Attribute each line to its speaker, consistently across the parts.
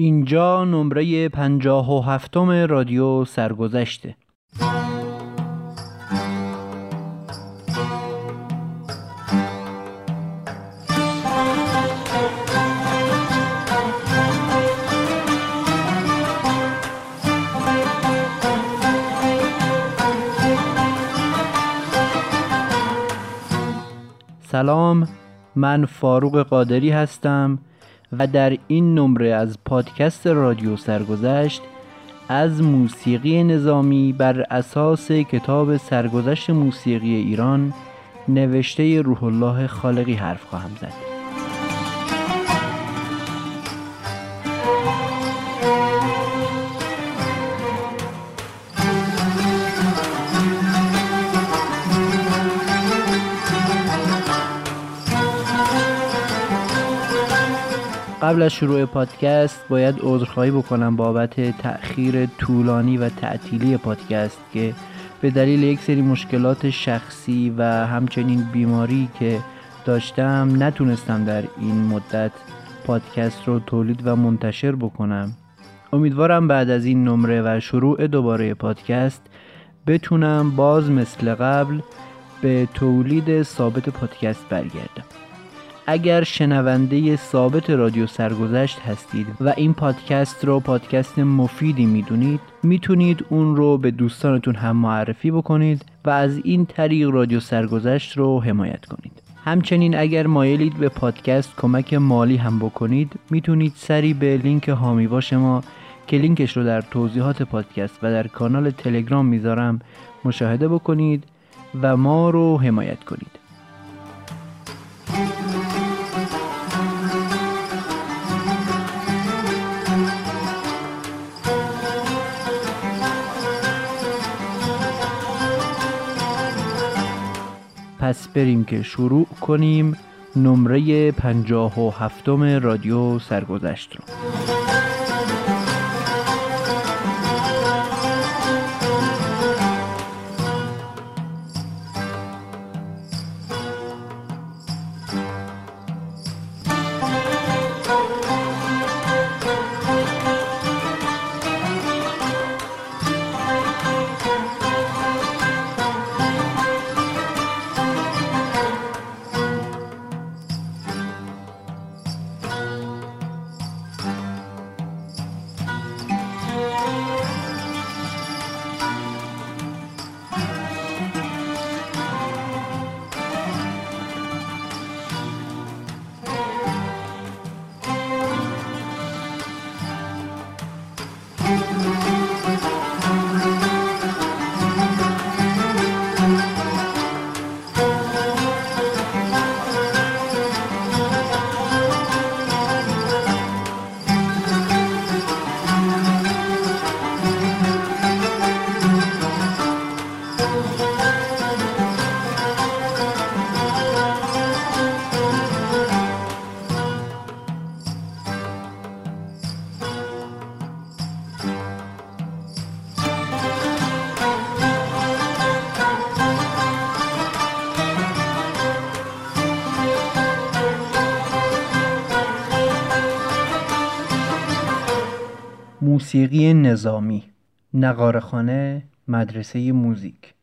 Speaker 1: اینجا نمره پنجاه و هفتم رادیو سرگذشته. سلام من فاروق قادری هستم. و در این نمره از پادکست رادیو سرگذشت از موسیقی نظامی بر اساس کتاب سرگذشت موسیقی ایران نوشته روح الله خالقی حرف خواهم زد. قبل از شروع پادکست باید عذرخواهی بکنم بابت تأخیر طولانی و تعطیلی پادکست که به دلیل یک سری مشکلات شخصی و همچنین بیماری که داشتم نتونستم در این مدت پادکست رو تولید و منتشر بکنم. امیدوارم بعد از این نمره و شروع دوباره پادکست بتونم باز مثل قبل به تولید ثابت پادکست برگردم. اگر شنونده ثابت رادیو سرگذشت هستید و این پادکست رو پادکست مفیدی می‌دونید می‌تونید اون رو به دوستانتون هم معرفی بکنید و از این طریق رادیو سرگذشت رو حمایت کنید. همچنین اگر مایلید به پادکست کمک مالی هم بکنید می‌تونید سری به لینک هامیواش ما که لینکش رو در توضیحات پادکست و در کانال تلگرام می‌ذارم مشاهده بکنید و ما رو حمایت کنید. پس بریم که شروع کنیم نمره پنجاه و هفتم رادیو سرگذشت رو. موسیقی نظامی نقارخانه مدرسه موزیک.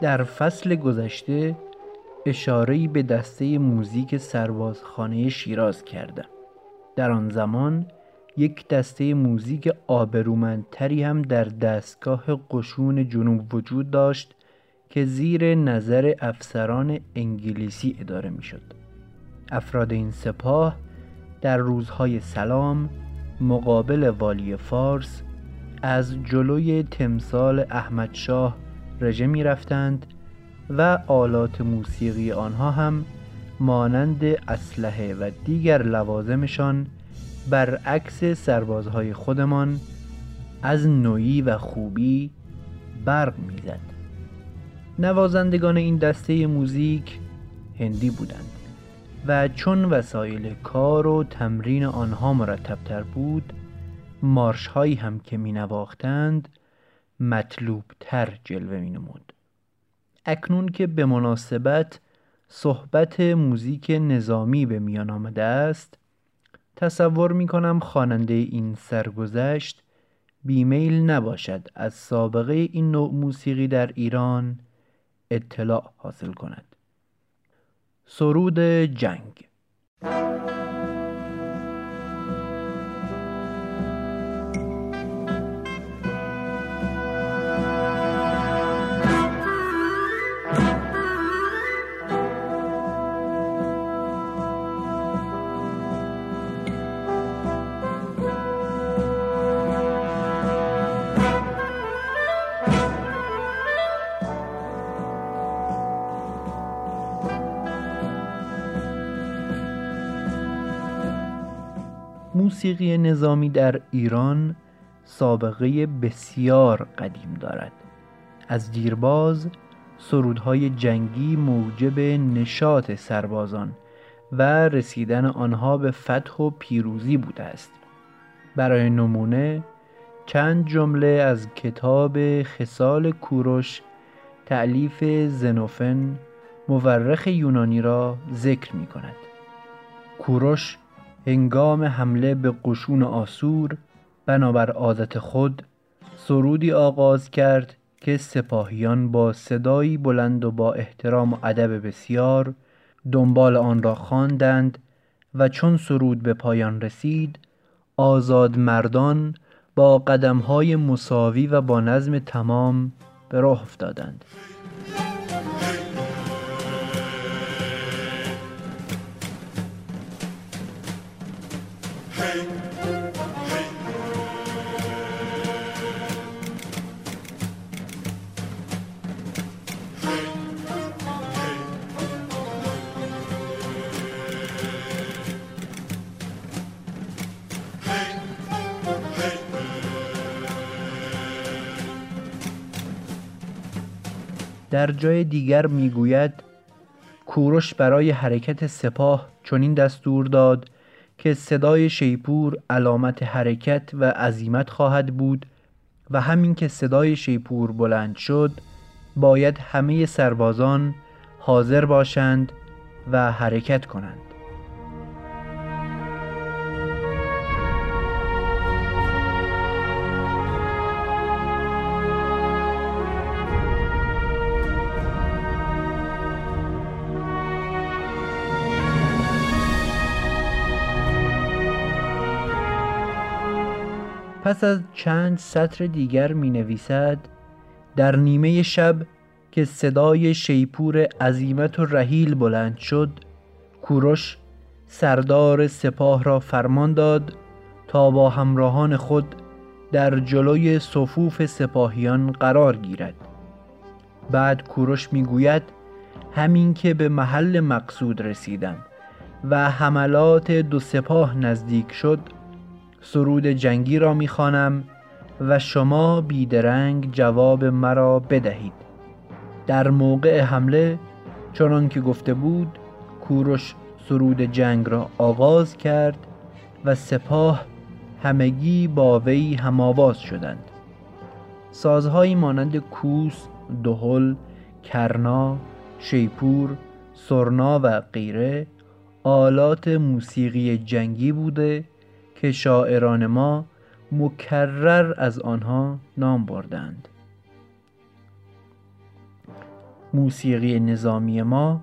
Speaker 1: در فصل گذشته اشاره‌ای به دسته موزیک سربازخانه شیراز کردم. در آن زمان یک دسته موزیک آبرومندتری هم در دستگاه قشون جنوب وجود داشت که زیر نظر افسران انگلیسی اداره می‌شد. افراد این سپاه در روزهای سلام مقابل والی فارس از جلوی تمثال احمدشاه رژه می رفتند و آلات موسیقی آنها هم مانند اسلحه و دیگر لوازمشان برعکس سربازهای خودمان از نوعی و خوبی برق می‌زد نوازندگان این دسته موزیک هندی بودند و چون وسایل کار و تمرین آنها مرتبتر بود مارش هایی هم که می نواختند مطلوب تر جلوه می نمود. اکنون که به مناسبت صحبت موزیک نظامی به میان آمده است تصور می کنم خواننده این سرگذشت بیمیل نباشد از سابقه این نوع موسیقی در ایران اطلاع حاصل کند. سرود جنگ نظامی در ایران سابقه بسیار قدیم دارد. از دیرباز سرودهای جنگی موجب نشاط سربازان و رسیدن آنها به فتح و پیروزی بوده است. برای نمونه چند جمله از کتاب خسال کوروش تعلیف زنوفن مورخ یونانی را ذکر می کند. کوروش هنگام حمله به قشون آسور بنابر عادت خود سرودی آغاز کرد که سپاهیان با صدایی بلند و با احترام و ادب بسیار دنبال آن را خواندند و چون سرود به پایان رسید آزاد مردان با قدمهای مساوی و با نظم تمام به راه افتادند. در جای دیگر می‌گوید کوروش برای حرکت سپاه چنین دستور داد که صدای شیپور علامت حرکت و عزیمت خواهد بود و همین که صدای شیپور بلند شد باید همه سربازان حاضر باشند و حرکت کنند. پس از چند سطر دیگر می نویسد در نیمه شب که صدای شیپور عظیمت و رحیل بلند شد کوروش سردار سپاه را فرمان داد تا با همراهان خود در جلوی صفوف سپاهیان قرار گیرد. بعد کوروش می‌گوید همین که به محل مقصود رسیدم و حملات دو سپاه نزدیک شد سرود جنگی را می‌خوانم و شما بیدرنگ جواب مرا بدهید. در موقع حمله چنان که گفته بود کوروش سرود جنگ را آغاز کرد و سپاه همگی با وی هماواز شدند. سازهایی مانند کوس، دهل، کرنا، شیپور، سرنا و غیره آلات موسیقی جنگی بوده که شاعران ما مکرر از آنها نام بردند موسیقی نظامی ما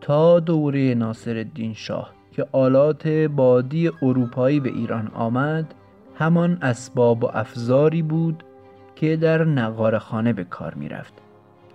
Speaker 1: تا دوره ناصر شاه که آلات بادی اروپایی به ایران آمد همان اسباب و افزاری بود که در نقاره خانه به کار می رفت.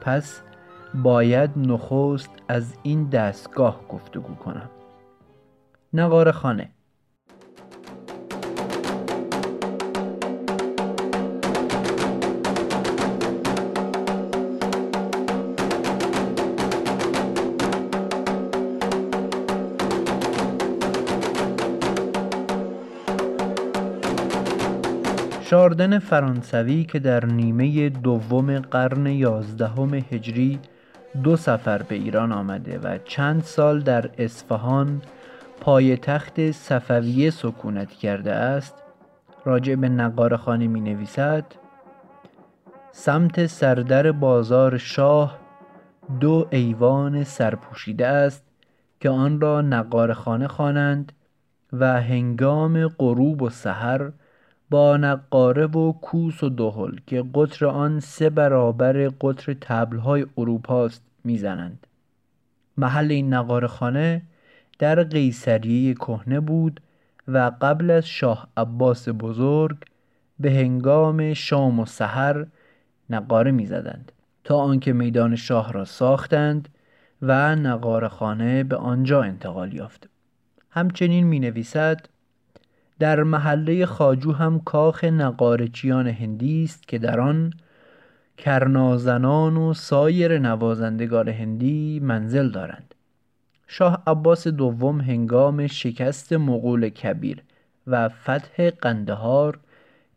Speaker 1: پس باید نخست از این دستگاه گفتگو کنم نقاره شاردن فرانسوی که در نیمه دوم قرن یازدهم هجری دو سفر به ایران آمده و چند سال در اصفهان پایتخت صفویه سکونت کرده است راجع به نقار خانه می نویسد سمت سردر بازار شاه دو ایوان سرپوشیده است که آن را نقار خانه خوانند و هنگام غروب و سحر با نقاره و کوس و دهل که قطر آن سه برابر قطر تبلهای اروپاست می‌زنند. محل این نقاره خانه در قیصریه کهنه بود و قبل از شاه عباس بزرگ به هنگام شام و سحر نقاره می‌زدند تا آنکه میدان شاه را ساختند و نقاره خانه به آنجا انتقال یافت. همچنین می نویسد در محله خاجو هم کاخ نقارچیان هندی است که در آن کرنازنان و سایر نوازندگان هندی منزل دارند. شاه عباس دوم هنگام شکست مغول کبیر و فتح قندهار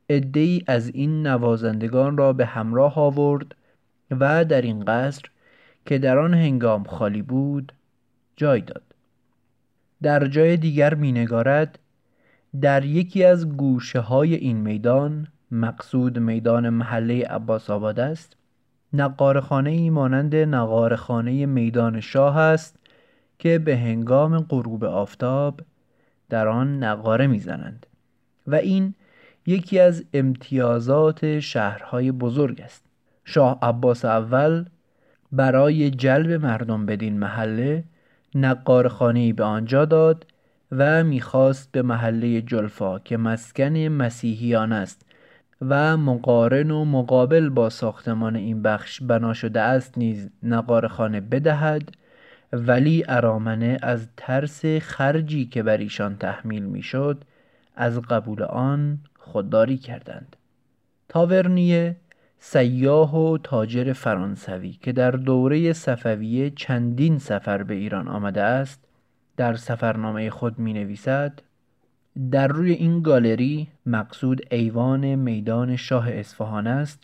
Speaker 1: عدهای از این نوازندگان را به همراه آورد و در این قصر که در آن هنگام خالی بود جای داد. در جای دیگر مینگارد در یکی از گوشه های این میدان مقصود میدان محله عباس آباد است. نقارخانه ای مانند نقارخانه میدان شاه است که به هنگام غروب آفتاب در آن نقاره می‌زنند و این یکی از امتیازات شهرهای بزرگ است. شاه عباس اول برای جلب مردم بدین محله نقارخانه به آنجا داد و می‌خواست به محله جلفا که مسکن مسیحیان است و مقارن و مقابل با ساختمان این بخش بنا شده است نیز نقارخانه بدهد ولی ارامنه از ترس خرجی که بر ایشان تحمیل می‌شد از قبول آن خودداری کردند. تاورنیه سیاه و تاجر فرانسوی که در دوره صفویه چندین سفر به ایران آمده است در سفرنامه خود می نویسد در روی این گالری مقصود ایوان میدان شاه اصفهان است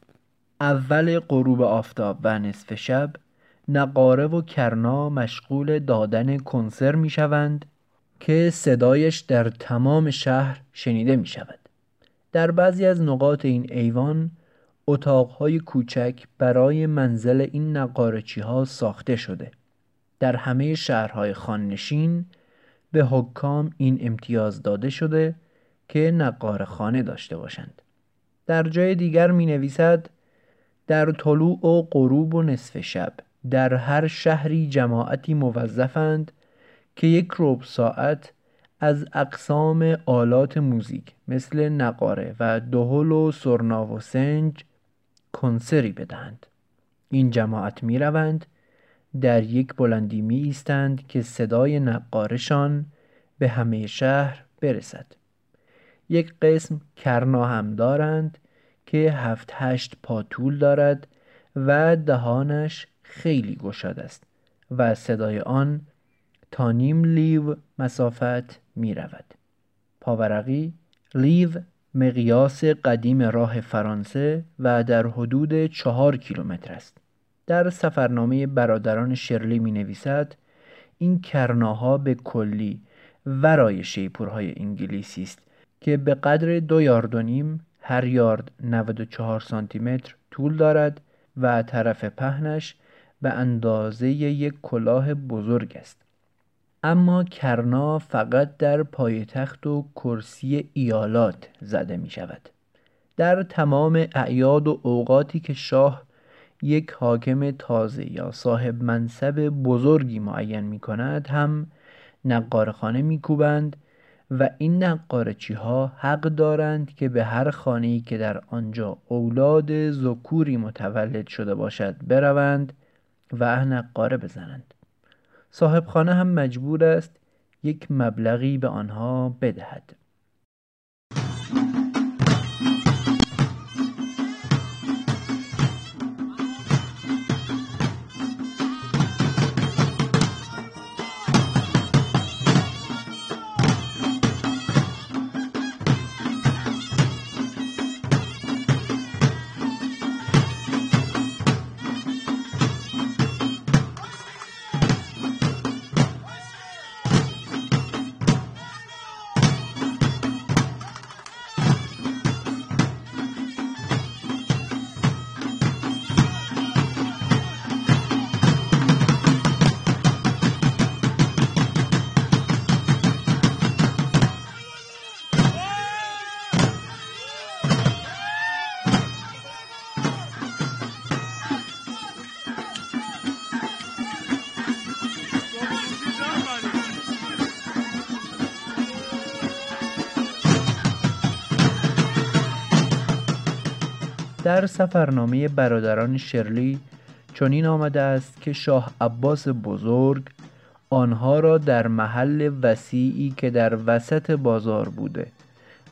Speaker 1: اول غروب آفتاب و نصف شب نقاره و کرنا مشغول دادن کنسر می شوند که صدایش در تمام شهر شنیده می شود در بعضی از نقاط این ایوان اتاقهای کوچک برای منزل این نقارچی ها ساخته شده. در همه شهرهای خاننشین به حکام این امتیاز داده شده که نقار خانه داشته باشند. در جای دیگر می نویسد در طلوع و غروب و نصف شب در هر شهری جماعتی موظفند که یک ربع ساعت از اقسام آلات موزیک مثل نقاره و دهل و سرنا و سنج کنسری بدهند. این جماعت می روند در یک بلندی می ایستند که صدای نقارشان به همه شهر برسد. یک قسم کرنا هم دارند که هفت هشت پا طول دارد و دهانش خیلی گشاد است و صدای آن تا نیم لیو مسافت می رود پاورقی لیو مقیاس قدیم راه فرانسه و در حدود چهار کیلومتر است. در سفرنامه برادران شرلی می نویسد این کرناها به کلی ورای شیپورهای انگلیسی است که به قدر دو یارد و نیم هر یارد 94 سانتی متر طول دارد و طرف پهنش به اندازه یک کلاه بزرگ است. اما کرنا فقط در پایتخت و کرسی ایالات زده می شود در تمام اعیاد و اوقاتی که شاه یک حاکم تازه یا صاحب منصب بزرگی معین می کند هم نقارخانه می کوبند و این نقارچی ها حق دارند که به هر خانه‌ای که در آنجا اولاد زکوری متولد شده باشد بروند و نقاره بزنند. صاحب خانه هم مجبور است یک مبلغی به آنها بدهد. در سفرنامه برادران شرلی چنین آمده است که شاه عباس بزرگ آنها را در محل وسیعی که در وسط بازار بوده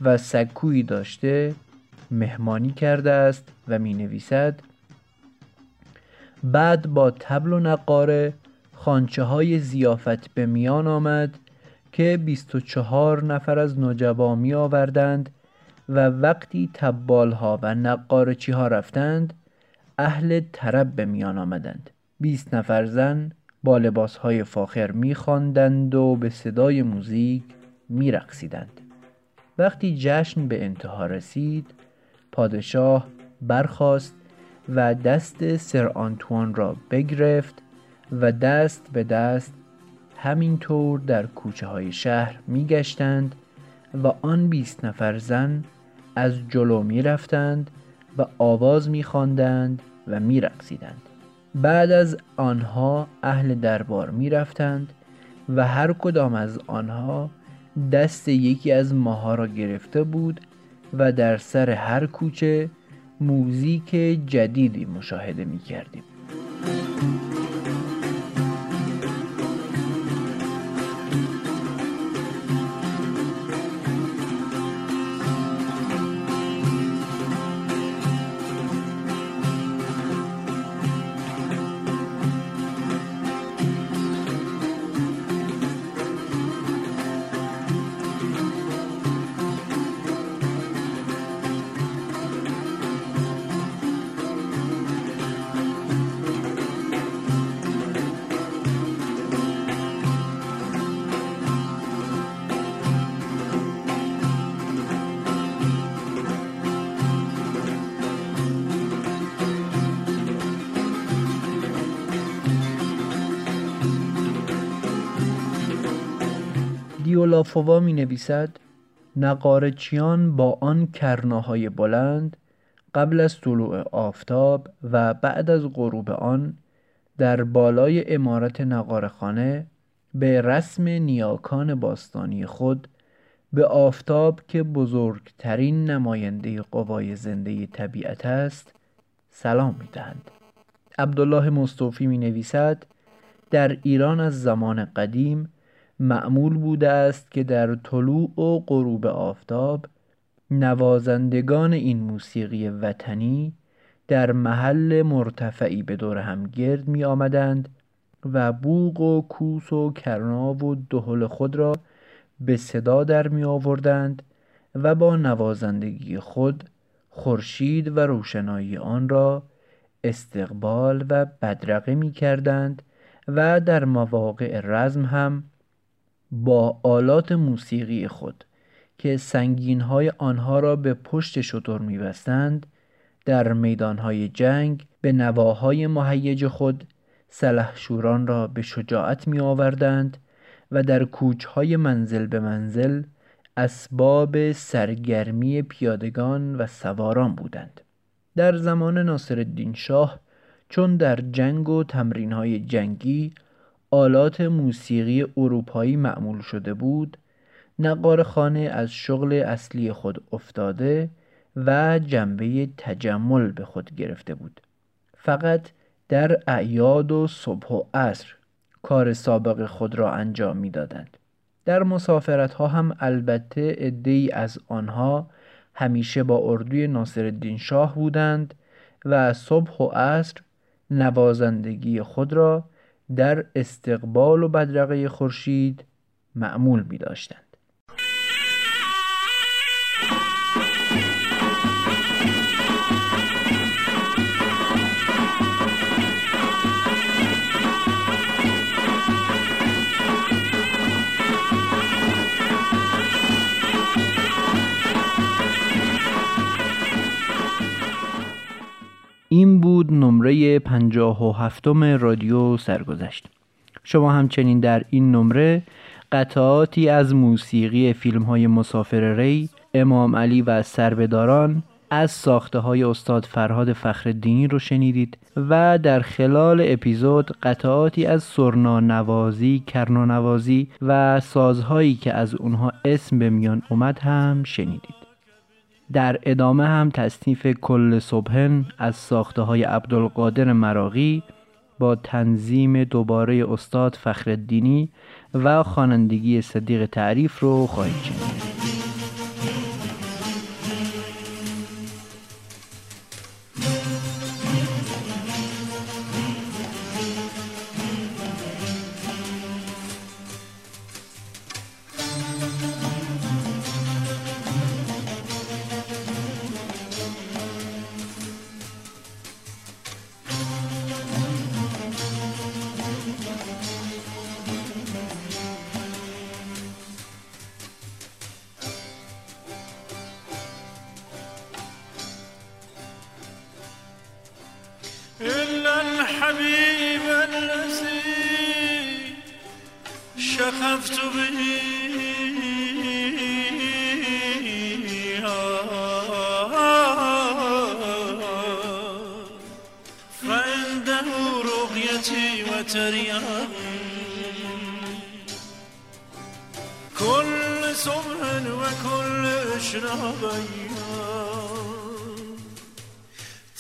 Speaker 1: و سکویی داشته مهمانی کرده است و می نویسد بعد با تبل و نقاره خانچه های زیافت به میان آمد که 24 نفر از نجبا می آوردند و وقتی تبال ها و نقارچی ها رفتند اهل طرب به میان آمدند 20 نفر زن با لباس های فاخر می خواندند و به صدای موزیک می رقصیدند. وقتی جشن به انتها رسید پادشاه برخاست و دست سر آنتوان را بگرفت و دست به دست همینطور در کوچه های شهر می گشتند و آن بیست نفر زن از جلو می رفتند و آواز می خواندند و می رقصیدند. بعد از آنها اهل دربار می رفتند و هر کدام از آنها دست یکی از ماها را گرفته بود و در سر هر کوچه موزیک جدیدی مشاهده می کردیم. دیولافوا می نویسد نقارچیان با آن کرناهای بلند قبل از طلوع آفتاب و بعد از غروب آن در بالای امارت نقارخانه به رسم نیاکان باستانی خود به آفتاب که بزرگترین نماینده قوای زنده طبیعت است سلام می دهند. عبدالله مصطفی می نویسد در ایران از زمان قدیم معمول بوده است که در طلوع و غروب آفتاب نوازندگان این موسیقی وطنی در محل مرتفعی به دور هم گرد می آمدند و بوق و کوس و کرنا و دهل خود را به صدا در می آوردند و با نوازندگی خود خورشید و روشنایی آن را استقبال و بدرقه می کردند و در مواقع رزم هم با آلات موسیقی خود که سنگینهای آنها را به پشت شتر میبستند در میدانهای جنگ به نواهای مهیج خود سلحشوران را به شجاعت می آوردند و در کوچهای منزل به منزل اسباب سرگرمی پیادگان و سواران بودند. در زمان ناصرالدین شاه چون در جنگ و تمرینهای جنگی آلات موسیقی اروپایی معمول شده بود نقار خانه از شغل اصلی خود افتاده و جنبه تجمل به خود گرفته بود فقط در اعیاد و صبح و عصر کار سابق خود را انجام می‌دادند. در مسافرت ها هم البته ای از آنها همیشه با اردوی ناصرالدین شاه بودند و صبح و عصر نوازندگی خود را در استقبال و بدرقه خورشید معمول می. بود نمره پنجاه و هفتم رادیو سرگذشت. شما همچنین در این نمره قطعاتی از موسیقی فیلم های مسافر ری امام علی و سربداران از ساخته های استاد فرهاد فخردینی رو شنیدید و در خلال اپیزود قطعاتی از سرنا نوازی، کرنا نوازی و سازهایی که از اونها اسم به میان اومد هم شنیدید. در ادامه هم تصنیف کل صبحن از ساخته های عبدالقادر مراغی با تنظیم دوباره استاد فخردینی و خوانندگی صدیق تعریف رو خواهید شنید.
Speaker 2: كل صبح وكل إشراقية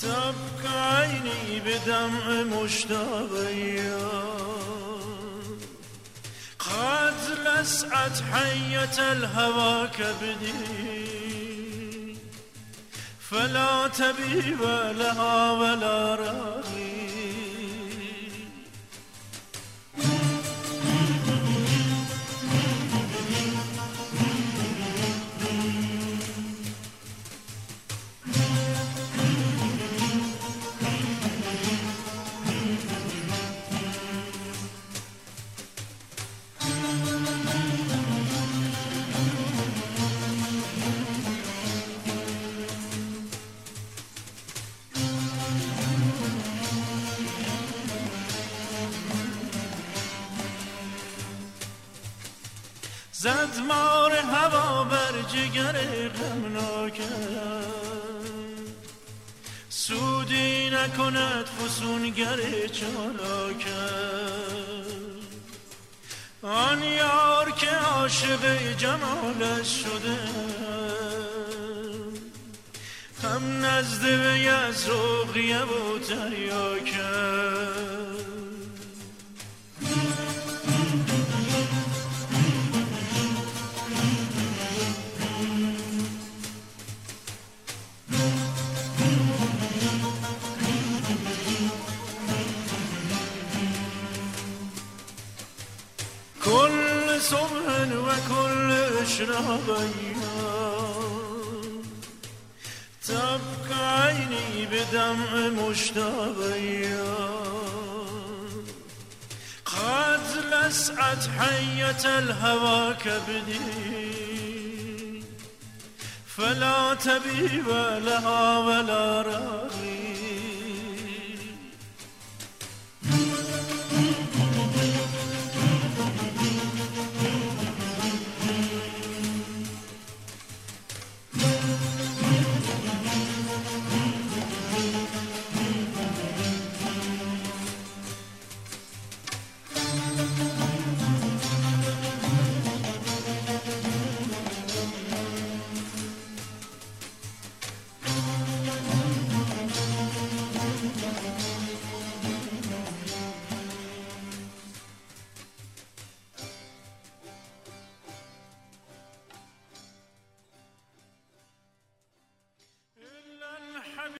Speaker 2: تبكى عيني بدمع مشتاقية قد لسعت حية الهوى كبدي فلا تبيب لها ولا راغي مار هوا بر جگر غمناکم سودی نکند فسونگر چالاکم آن یار که عاشق جمالش شده. هم نزد وی از رقیه و تریاکم صبح وكل اشرابيا تبكى عيني بدمع مشتاقيا قد لسعت حية الهوى كبدي فلا تبيب لها ولا راغي